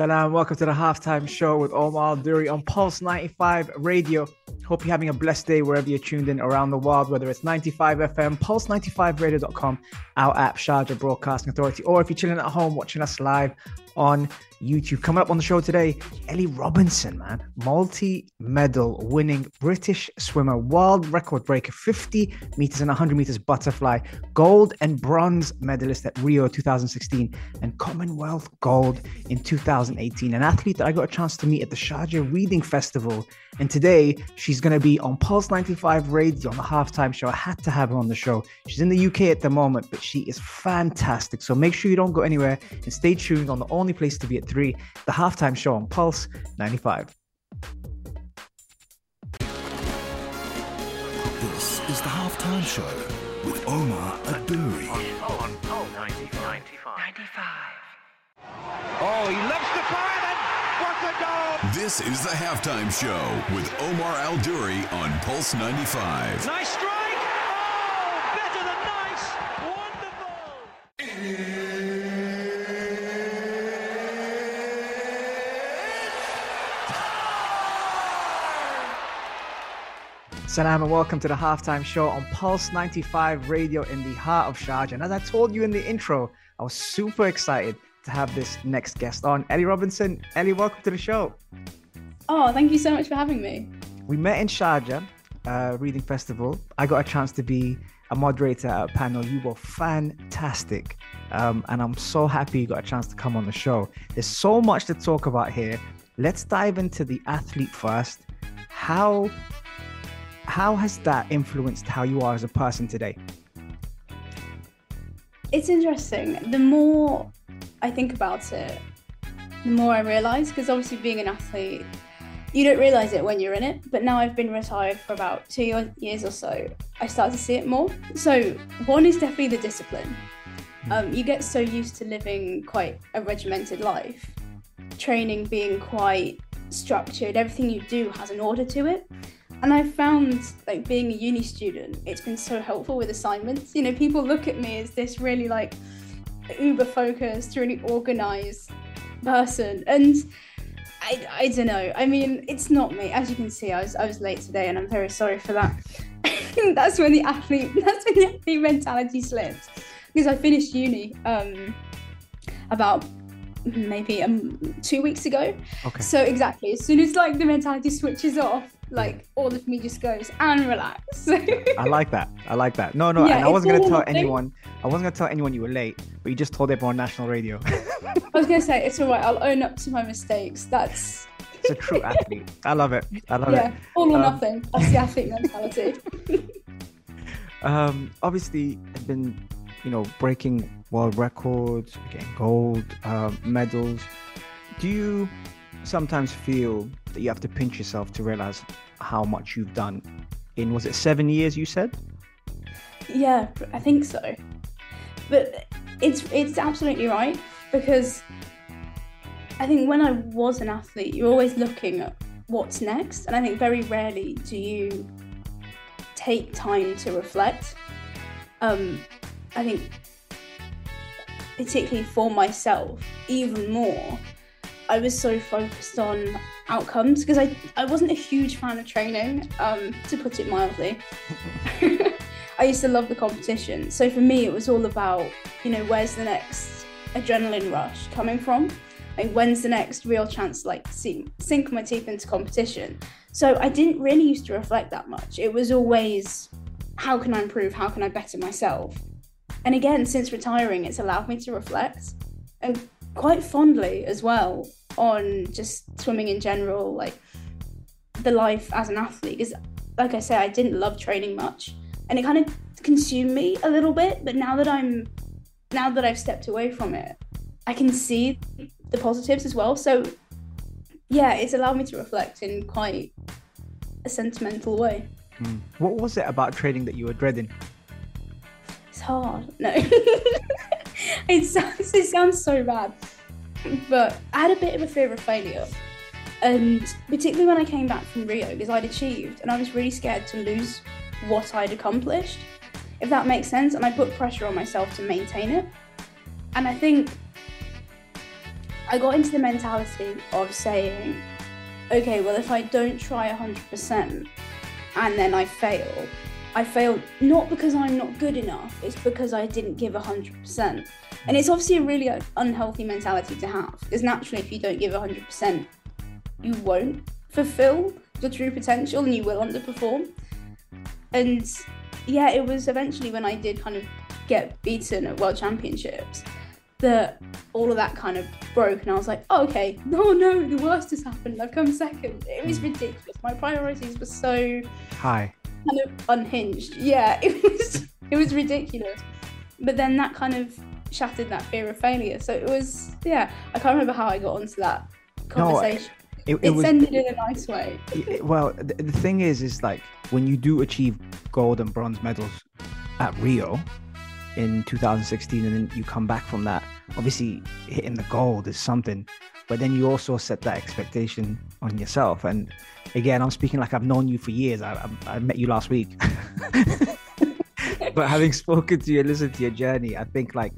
Salam, welcome to the halftime show with Omar Duri on Pulse 95 Radio. Hope you're having a blessed day wherever you're tuned in around the world, whether it's 95 FM, pulse95radio.com, our app, Sharjah Broadcasting Authority, or if you're chilling at home watching us live on YouTube. Coming up on the show today, Ellie Robinson, man, multi medal winning British swimmer, world record breaker, 50 meters and 100 meters butterfly, gold and bronze medalist at Rio 2016, and Commonwealth gold in 2018. An athlete that I got a chance to meet at the Sharjah Reading Festival. And today, she's going to be on Pulse 95 Radio on the halftime show. I had to have her on the show. She's in the UK at the moment, but she is fantastic. So make sure you don't go anywhere and stay tuned on the only place to be at 3, the halftime show on Pulse 95. This is the Halftime Show with Omar Aduri. Oh, he lifts the fire and what a goal! This is the halftime show with Omar Al Duri on Pulse 95. Nice strike! Oh, better than nice! Wonderful! Salam and welcome to the halftime show on Pulse 95 Radio in the heart of Sharjah. And as I told you in the intro, I was super excited to have this next guest on, Ellie Robinson. Ellie, welcome to the show. Oh, thank you so much for having me. We met in Sharjah uh, Reading Festival. I got a chance to be a moderator at a panel. You were fantastic. Um, and I'm so happy you got a chance to come on the show. There's so much to talk about here. Let's dive into the athlete first. How how has that influenced how you are as a person today? It's interesting. The more I think about it, the more I realize, because obviously being an athlete, you don't realize it when you're in it. But now I've been retired for about two years or so, I start to see it more. So, one is definitely the discipline. Um, you get so used to living quite a regimented life, training being quite structured, everything you do has an order to it. And I found like being a uni student, it's been so helpful with assignments. You know, people look at me as this really like uber focused, really organized person. And I, I don't know. I mean, it's not me. As you can see, I was I was late today and I'm very sorry for that. that's when the athlete that's when the athlete mentality slipped. Because I finished uni um about maybe um two weeks ago. Okay. So exactly, as soon as like the mentality switches off, like all of me just goes and relax. I like that. I like that. No, no, Yeah, and I wasn't gonna tell anyone. I wasn't gonna tell anyone you were late, but you just told everyone on national radio. I was gonna say it's alright. I'll own up to my mistakes. That's it's a true athlete. I love it. I love yeah, it. all or Um, nothing. That's the athlete mentality. Um, obviously, I've been, you know, breaking world records, getting gold um, medals. Do you sometimes feel that you have to pinch yourself to realize how much you've done? In was it seven years? You said. Yeah, I think so. But it's it's absolutely right because I think when I was an athlete, you're always looking at what's next, and I think very rarely do you take time to reflect. Um, I think particularly for myself, even more, I was so focused on outcomes because I, I wasn't a huge fan of training, um, to put it mildly. I used to love the competition. So for me, it was all about, you know, where's the next adrenaline rush coming from? Like, when's the next real chance, to, like, sink, sink my teeth into competition? So I didn't really used to reflect that much. It was always, how can I improve? How can I better myself? And again, since retiring, it's allowed me to reflect and quite fondly as well on just swimming in general, like the life as an athlete. Because, like I said, I didn't love training much, and it kind of consumed me a little bit. But now that I'm, now that I've stepped away from it, I can see the positives as well. So yeah, it's allowed me to reflect in quite a sentimental way. Mm. What was it about training that you were dreading? It's hard. No, it sounds it sounds so bad, but I had a bit of a fear of failure, and particularly when I came back from Rio because I'd achieved, and I was really scared to lose what I'd accomplished, if that makes sense. And I put pressure on myself to maintain it, and I think I got into the mentality of saying, okay, well, if I don't try 100% and then I fail, I failed not because I'm not good enough, it's because I didn't give 100%. And it's obviously a really unhealthy mentality to have, because naturally, if you don't give 100%, you won't fulfill your true potential and you will underperform. And yeah, it was eventually when I did kind of get beaten at World Championships that all of that kind of broke and I was like, oh, okay, no, oh, no, the worst has happened. I've come second. It was ridiculous. My priorities were so high, kind of unhinged. Yeah, it was it was ridiculous. But then that kind of shattered that fear of failure. So it was, yeah, I can't remember how I got onto that conversation. No, it, it, it was, ended in a nice way. well, the, the thing is, is like when you do achieve gold and bronze medals at Rio, in 2016 and then you come back from that obviously hitting the gold is something but then you also set that expectation on yourself and again i'm speaking like i've known you for years i, I, I met you last week but having spoken to you and listened to your journey i think like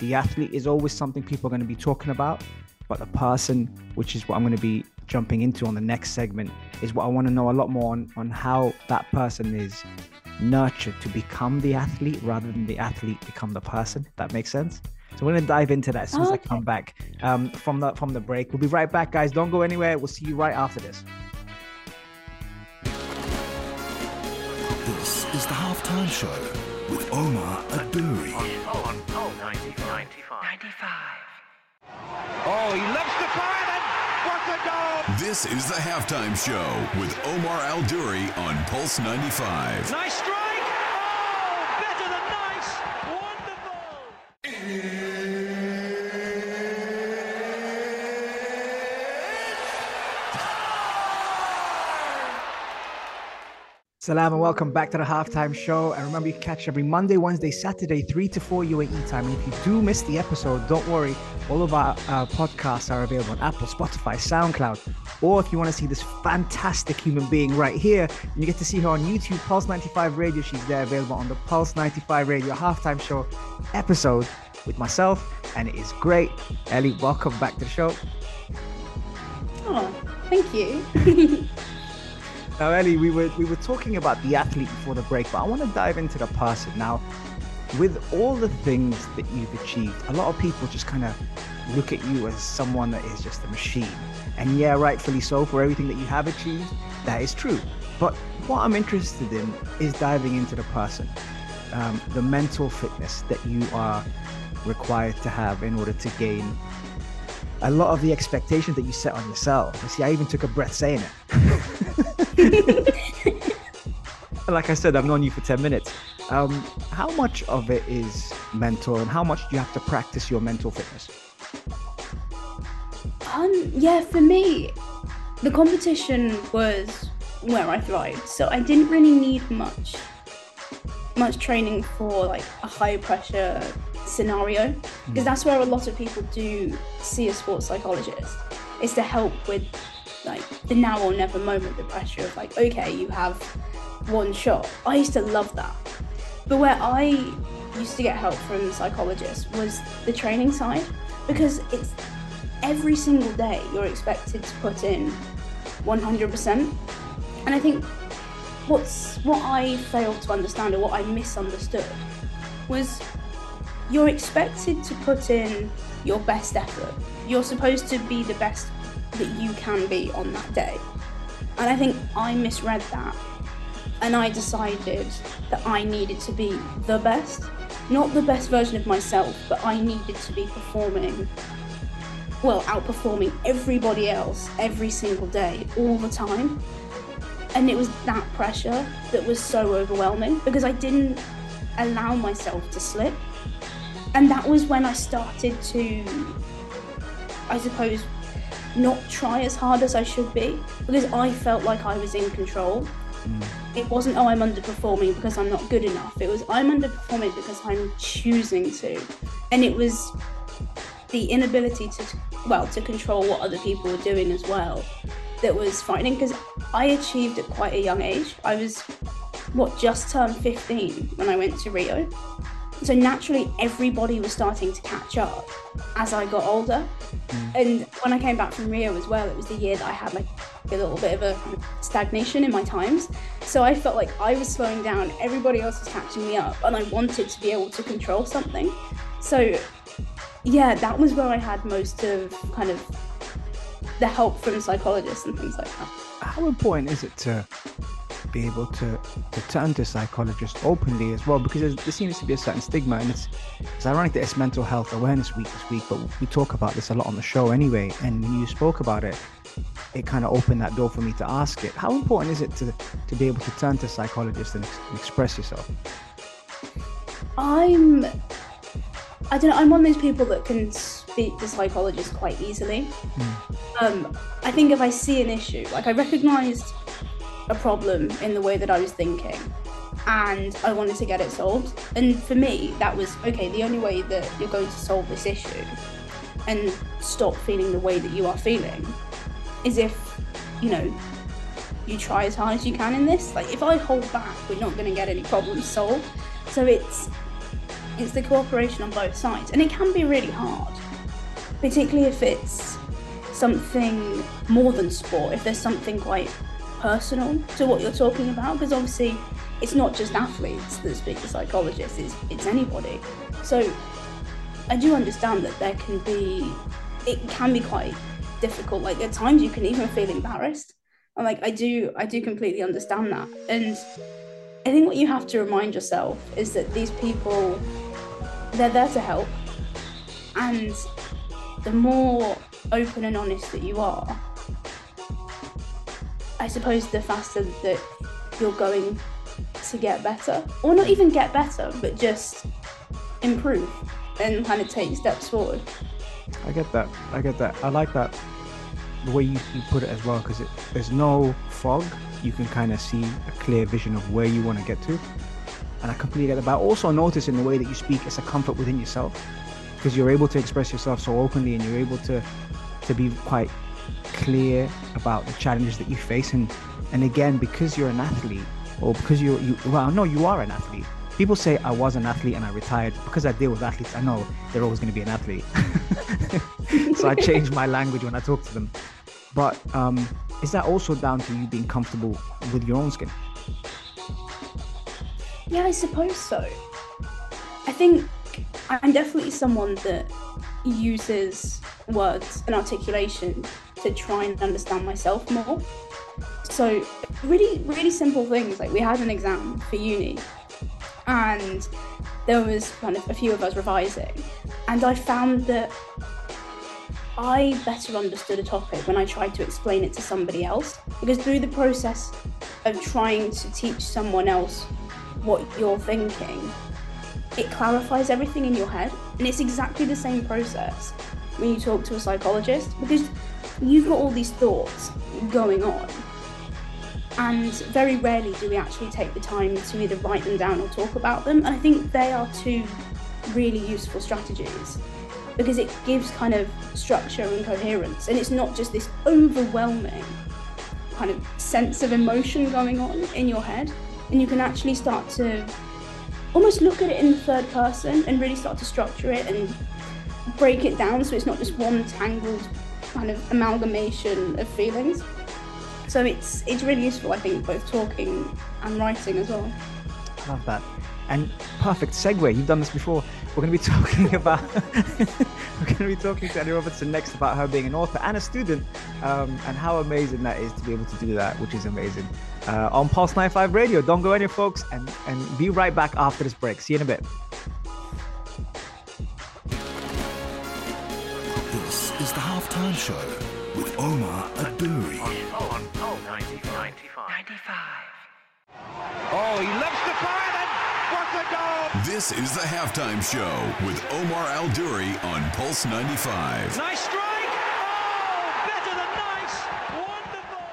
the athlete is always something people are going to be talking about but the person which is what i'm going to be jumping into on the next segment is what i want to know a lot more on on how that person is nurtured to become the athlete rather than the athlete become the person. that makes sense. So we're gonna dive into that as soon as okay. I come back um, from the from the break. We'll be right back, guys. Don't go anywhere. We'll see you right after this. This is the halftime show with Omar Adouri. On, on, on 95. 95. Oh, he loves the fire and what a goal! This is the halftime show with Omar Al on Pulse 95. Nice strike! Salam and welcome back to the halftime show. And remember, you catch every Monday, Wednesday, Saturday, 3 to 4 UAE time. And if you do miss the episode, don't worry. All of our podcasts are available on Apple, Spotify, SoundCloud. Or if you want to see this fantastic human being right here, you get to see her on YouTube, Pulse 95 Radio. She's there available on the Pulse 95 Radio halftime show episode with myself. And it is great. Ellie, welcome back to the show. Oh, thank you. Now, Ellie, we were we were talking about the athlete before the break, but I want to dive into the person now. With all the things that you've achieved, a lot of people just kind of look at you as someone that is just a machine. And yeah, rightfully so, for everything that you have achieved, that is true. But what I'm interested in is diving into the person, um, the mental fitness that you are required to have in order to gain a lot of the expectations that you set on yourself. You see, I even took a breath saying it. like I said, I've known you for 10 minutes. Um, how much of it is mental and how much do you have to practice your mental fitness? Um, yeah, for me, the competition was where I thrived. So I didn't really need much much training for like a high pressure scenario because mm. that's where a lot of people do see a sports psychologist is to help with like the now or never moment the pressure of like okay you have one shot. I used to love that. But where i used to get help from psychologists was the training side because it's every single day you're expected to put in 100% and i think what's what i failed to understand or what i misunderstood was you're expected to put in your best effort. You're supposed to be the best that you can be on that day. And I think I misread that. And I decided that I needed to be the best. Not the best version of myself, but I needed to be performing, well, outperforming everybody else every single day, all the time. And it was that pressure that was so overwhelming because I didn't allow myself to slip and that was when I started to, I suppose, not try as hard as I should be because I felt like I was in control. Mm. It wasn't, oh, I'm underperforming because I'm not good enough. It was, I'm underperforming because I'm choosing to. And it was the inability to, well, to control what other people were doing as well that was frightening because I achieved at quite a young age. I was, what, just turned 15 when I went to Rio. So naturally, everybody was starting to catch up as I got older. Mm. And when I came back from Rio as well, it was the year that I had like a little bit of a stagnation in my times. So I felt like I was slowing down, everybody else was catching me up, and I wanted to be able to control something. So yeah, that was where I had most of kind of the help from psychologists and things like that. How important is it to be able to, to turn to psychologists openly as well? Because there seems to be a certain stigma, and it's it's ironic that it's Mental Health Awareness Week this week, but we talk about this a lot on the show anyway. And when you spoke about it, it kind of opened that door for me to ask it. How important is it to to be able to turn to psychologists and, ex- and express yourself? I'm I don't know, I'm one of those people that can speak to psychologists quite easily. Um, I think if I see an issue, like I recognized a problem in the way that I was thinking and I wanted to get it solved. And for me, that was okay, the only way that you're going to solve this issue and stop feeling the way that you are feeling is if, you know, you try as hard as you can in this. Like if I hold back, we're not going to get any problems solved. So it's it's the cooperation on both sides, and it can be really hard, particularly if it's something more than sport. If there's something quite personal to what you're talking about, because obviously it's not just athletes that speak to psychologists; it's it's anybody. So I do understand that there can be it can be quite difficult. Like at times you can even feel embarrassed. And like I do I do completely understand that. And I think what you have to remind yourself is that these people they're there to help. And the more open and honest that you are, I suppose the faster that you're going to get better. Or not even get better, but just improve and kind of take steps forward. I get that. I get that. I like that the way you, you put it as well because there's no fog. You can kind of see a clear vision of where you want to get to. And I completely get that. But I also notice in the way that you speak, it's a comfort within yourself because you're able to express yourself so openly and you're able to to be quite clear about the challenges that you face. And and again, because you're an athlete or because you're you well, no, you are an athlete. People say I was an athlete and I retired because I deal with athletes. I know they're always going to be an athlete, so I change my language when I talk to them. But um, is that also down to you being comfortable with your own skin? Yeah, I suppose so. I think I'm definitely someone that uses words and articulation to try and understand myself more. So, really, really simple things like we had an exam for uni, and there was kind of a few of us revising, and I found that I better understood a topic when I tried to explain it to somebody else. Because through the process of trying to teach someone else what you're thinking, it clarifies everything in your head. And it's exactly the same process when you talk to a psychologist because you've got all these thoughts going on. And very rarely do we actually take the time to either write them down or talk about them. And I think they are two really useful strategies because it gives kind of structure and coherence. And it's not just this overwhelming kind of sense of emotion going on in your head. And you can actually start to almost look at it in the third person and really start to structure it and break it down so it's not just one tangled kind of amalgamation of feelings. So it's it's really useful, I think, both talking and writing as well. Love that. And perfect segue. You've done this before. We're going to be talking about we're going to be talking to Annie Robertson next about her being an author and a student, um, and how amazing that is to be able to do that, which is amazing. Uh, on Pulse 95 Radio. Don't go anywhere, folks, and and be right back after this break. See you in a bit. Is halftime show with Omar Adouri. On Pulse 95. Oh, he loves the fire and what a goal! This is the halftime show with Omar Al Duri on Pulse 95. Nice strike! Oh, to the nice, wonderful.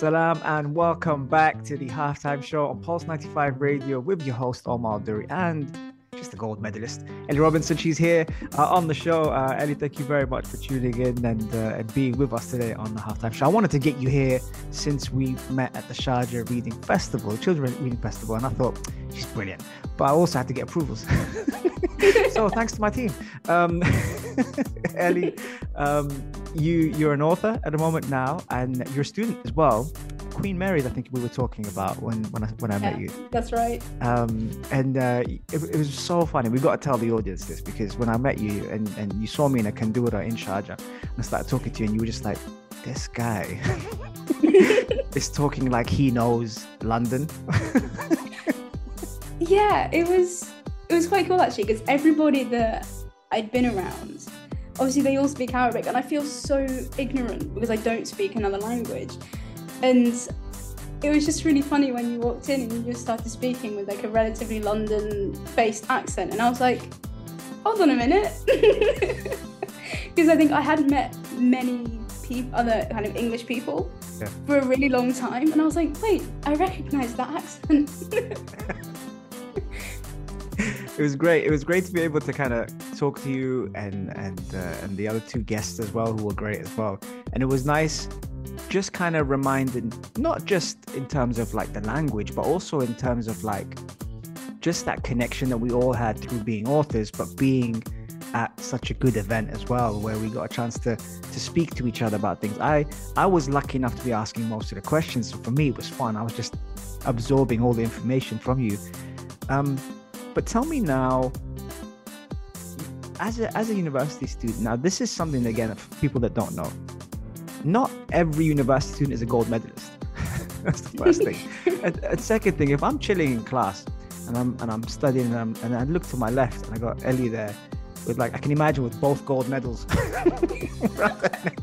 Salam and welcome back to the halftime show on Pulse 95 Radio with your host Omar Duri and just a gold medalist Ellie Robinson. She's here uh, on the show. Uh, Ellie, thank you very much for tuning in and, uh, and being with us today on the halftime show. I wanted to get you here since we met at the Sharjah Reading Festival, Children Reading Festival, and I thought she's brilliant, but I also had to get approvals. so thanks to my team. Um, Ellie, um, you you're an author at the moment now, and you're a student as well. Queen Mary's, I think we were talking about when when I when I met you. That's right. Um, and uh, it, it was so funny. We've got to tell the audience this because when I met you and, and you saw me in a Kandura in Sharjah, I started talking to you, and you were just like, this guy is talking like he knows London. Yeah, it was it was quite cool actually because everybody that I'd been around, obviously they all speak Arabic, and I feel so ignorant because I don't speak another language, and it was just really funny when you walked in and you just started speaking with like a relatively London-based accent, and I was like, hold on a minute, because I think I hadn't met many people, other kind of English people. Yeah. For a really long time, and I was like, "Wait, I recognise that accent." it was great. It was great to be able to kind of talk to you and and uh, and the other two guests as well, who were great as well. And it was nice, just kind of reminding, not just in terms of like the language, but also in terms of like just that connection that we all had through being authors, but being at such a good event as well, where we got a chance to to speak to each other about things. I I was lucky enough to be asking most of the questions. So for me, it was fun. I was just absorbing all the information from you. Um, but tell me now, as a as a university student, now this is something again for people that don't know. Not every university student is a gold medalist. That's the first thing. and, and second thing, if I'm chilling in class and I'm and I'm studying and, I'm, and I look to my left and I got Ellie there with like I can imagine with both gold medals around her neck.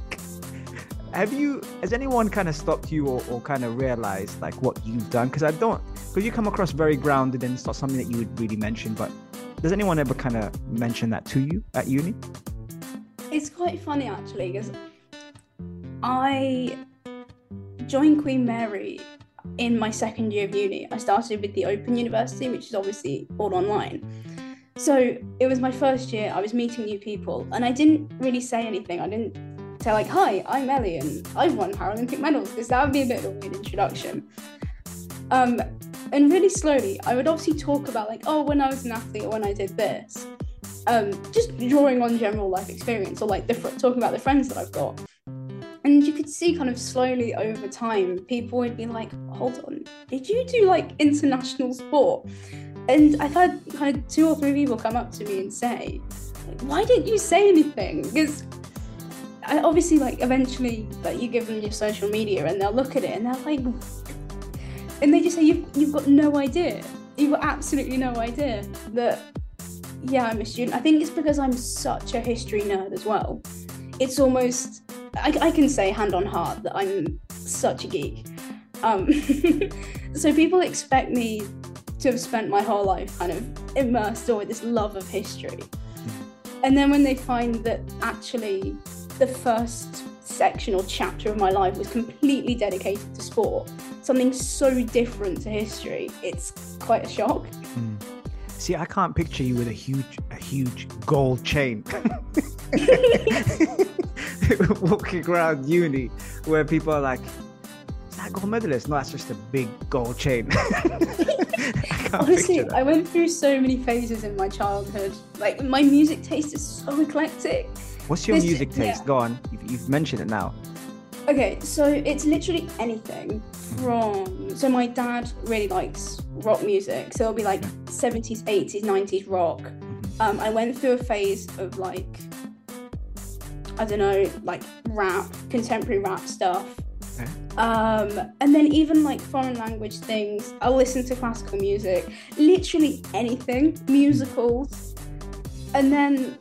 Have you? Has anyone kind of stopped you or, or kind of realized like what you've done? Because I don't. Because you come across very grounded and it's not something that you would really mention. But does anyone ever kind of mention that to you at uni? It's quite funny actually because I joined Queen Mary in my second year of uni. I started with the Open University, which is obviously all online. So it was my first year. I was meeting new people, and I didn't really say anything. I didn't say like, "Hi, I'm Ellie, and I've won Paralympic medals," because that would be a bit of a weird introduction. Um, and really slowly, I would obviously talk about like, "Oh, when I was an athlete, when I did this," um, just drawing on general life experience, or like the fr- talking about the friends that I've got. And you could see kind of slowly over time, people would be like, hold on, did you do like international sport? And I've had kind of two or three people come up to me and say, why didn't you say anything? Because I obviously like eventually like you give them your social media and they'll look at it and they're like and they just say you've you've got no idea. You've got absolutely no idea that yeah, I'm a student. I think it's because I'm such a history nerd as well. It's almost I, I can say hand on heart that I'm such a geek. Um, so people expect me to have spent my whole life kind of immersed or with this love of history. And then when they find that actually the first section or chapter of my life was completely dedicated to sport, something so different to history, it's quite a shock. Hmm. See, I can't picture you with a huge, a huge gold chain. Walking around uni where people are like, is that gold medalist? No, that's just a big gold chain. I Honestly. I went through so many phases in my childhood. Like my music taste is so eclectic. What's your this- music taste? yeah. Go on. You've, you've mentioned it now. Okay, so it's literally anything from. So my dad really likes rock music, so it'll be like 70s, 80s, 90s rock. Um, I went through a phase of like, I don't know, like rap, contemporary rap stuff. Okay. Um, and then even like foreign language things. I'll listen to classical music, literally anything, musicals. And then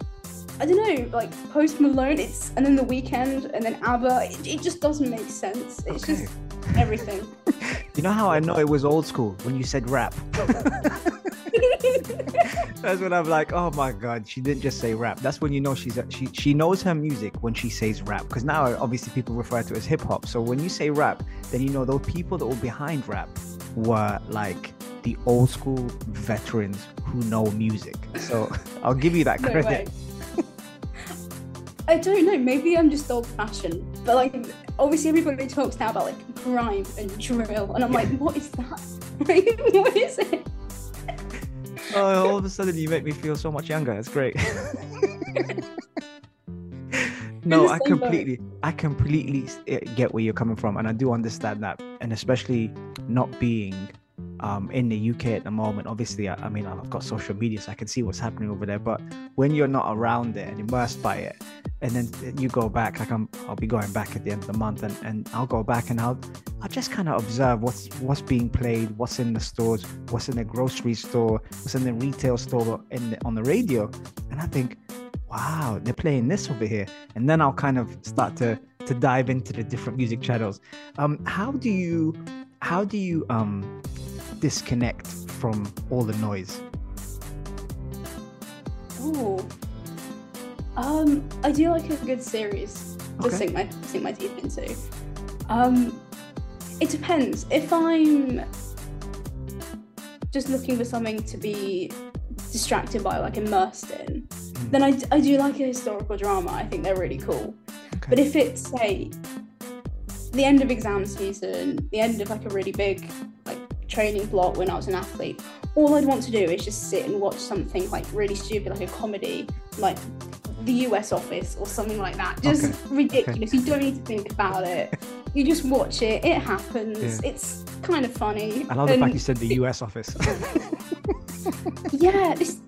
I don't know, like Post Malone, it's and then the Weeknd and then ABBA. It, it just doesn't make sense. It's Okay. just everything. You know how I know it was old school when you said rap. That's when I'm like, oh my god, she didn't just say rap. That's when you know she's she she knows her music when she says rap. Because now obviously people refer to it as hip hop. So when you say rap, then you know those people that were behind rap were like the old school veterans who know music. So I'll give you that No credit. way. I don't know. Maybe I'm just old fashioned, but like obviously everybody talks now about like grime and drill, and I'm like, what is that? What is it? oh, all of a sudden you make me feel so much younger. It's great. no, I boat. completely, I completely eh, get where you're coming from, and I do understand that, and especially not being um, in the UK at the moment. Obviously, I, I mean, I've got social media, so I can see what's happening over there. But when you're not around it and immersed by it, and then you go back, like I'm, I'll be going back at the end of the month, and, and I'll go back and I'll, I'll just kind of observe what's what's being played, what's in the stores, what's in the grocery store, what's in the retail store, in the, on the radio, and I think, wow, they're playing this over here, and then I'll kind of start to to dive into the different music channels. Um, how do you, how do you um disconnect from all the noise? Ooh. Um, I do like a good series to Okay. sink my sink my teeth into. Um, it depends. If I'm just looking for something to be distracted by, like immersed in, then I, I do like a historical drama. I think they're really cool. But if it's say the end of exam season, the end of like a really big training block when I was an athlete, all I'd want to do is just sit and watch something like really stupid, like a comedy, like the US Office or something like that. Just Okay. ridiculous. You don't need to think about it. You just watch it. It happens. Yeah. It's kind of funny. I love the fact you said the US office. yeah, this.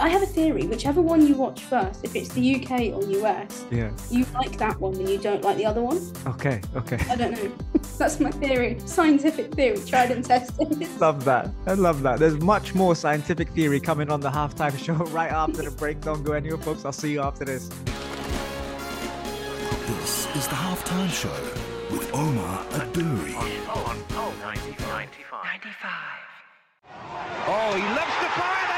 I have a theory. Whichever one you watch first, if it's the UK or US, yeah. you like that one and you don't like the other one. Okay. Okay. I don't know. That's my theory. Scientific theory. Tried and tested. Love that. I love that. There's much more scientific theory coming on the halftime show right after the break. Don't go anywhere, folks. I'll see you after this. This is the halftime show with Omar Adouri. On Pulse 95. Oh, he loves the fire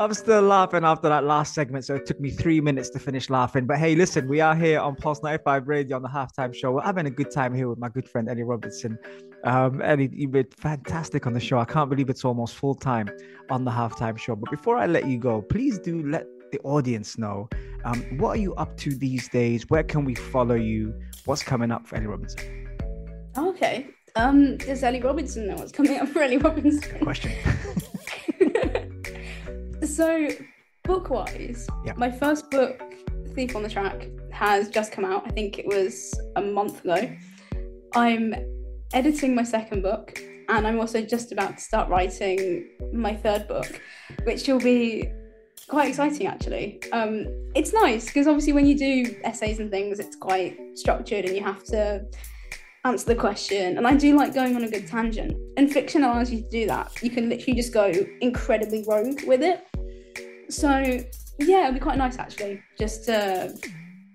I'm still laughing after that last segment, so it took me three minutes to finish laughing. But hey, listen, we are here on Pulse 95 Radio on the halftime show. We're having a good time here with my good friend Eddie Robertson. Um, Eddie, you've been fantastic on the show. I can't believe it's almost full time on the halftime show. But before I let you go, please do let the audience know um, what are you up to these days? Where can we follow you? What's coming up for Eddie Robinson? okay. Um, does Ellie Robinson know what's coming up for Ellie Robinson? Good Question. so, book wise, Yeah. my first book, Thief on the Track, has just come out. I think it was a month ago. I'm editing my second book, and I'm also just about to start writing my third book, which will be quite exciting actually. Um, it's nice because obviously when you do essays and things, it's quite structured and you have to answer the question. And I do like going on a good tangent, and fiction allows you to do that. You can literally just go incredibly rogue with it. So yeah, it'll be quite nice actually, just to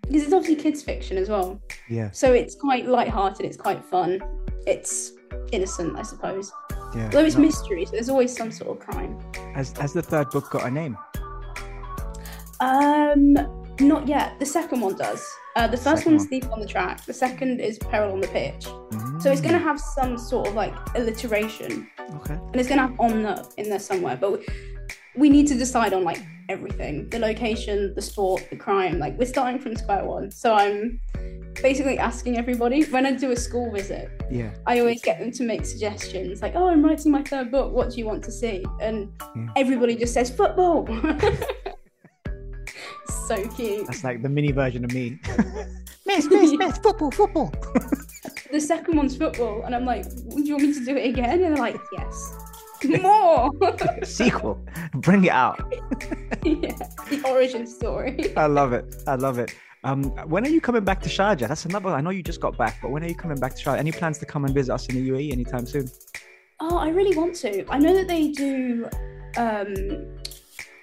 because it's obviously kids fiction as well. Yeah, So it's quite light-hearted, it's quite fun, it's innocent, I suppose. yeah. Although it's No, mystery, so there's always some sort of crime. has, has the third book got a name? Um, not yet. The second one does. Uh, the first Second one's one. Thief on the Track. The second is Peril on the Pitch. So it's going to have some sort of like alliteration, Mm, Okay. and it's going to have on the in there somewhere. But we, we need to decide on like everything: the location, the sport, the crime. Like we're starting from square one. So I'm basically asking everybody when I do a school visit. Yeah. I always get them to make suggestions like, oh, I'm writing my third book. What do you want to see? And Yeah. everybody just says football. so cute. That's like the mini version of me. miss, miss, miss, football, football. The second one's football, and I'm like, would you want me to do it again? And they're like, yes. More. Sequel. Bring it out. yeah. The origin story. I love it. I love it. Um, when are you coming back to Sharjah? That's another. I know you just got back, but when are you coming back to Sharjah? Any plans to come and visit us in the UAE anytime soon? Oh, I really want to. I know that they do. Um,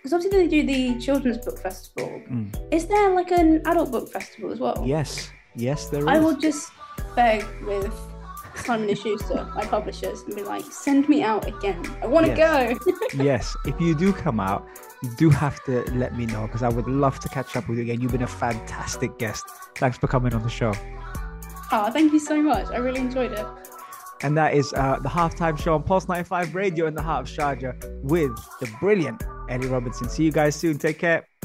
because obviously they do the children's book festival. Mm. Is there like an adult book festival as well? Yes, yes, there is. I will just beg with Simon Schuster, my publishers, and be like, send me out again. I want to Yes. go. yes, if you do come out, you do have to let me know because I would love to catch up with you again. You've been a fantastic guest. Thanks for coming on the show. oh, thank you so much. I really enjoyed it. And that is uh, the halftime show on Pulse 95 Radio in the heart of Sharjah with the brilliant Ellie Robinson. See you guys soon. Take care.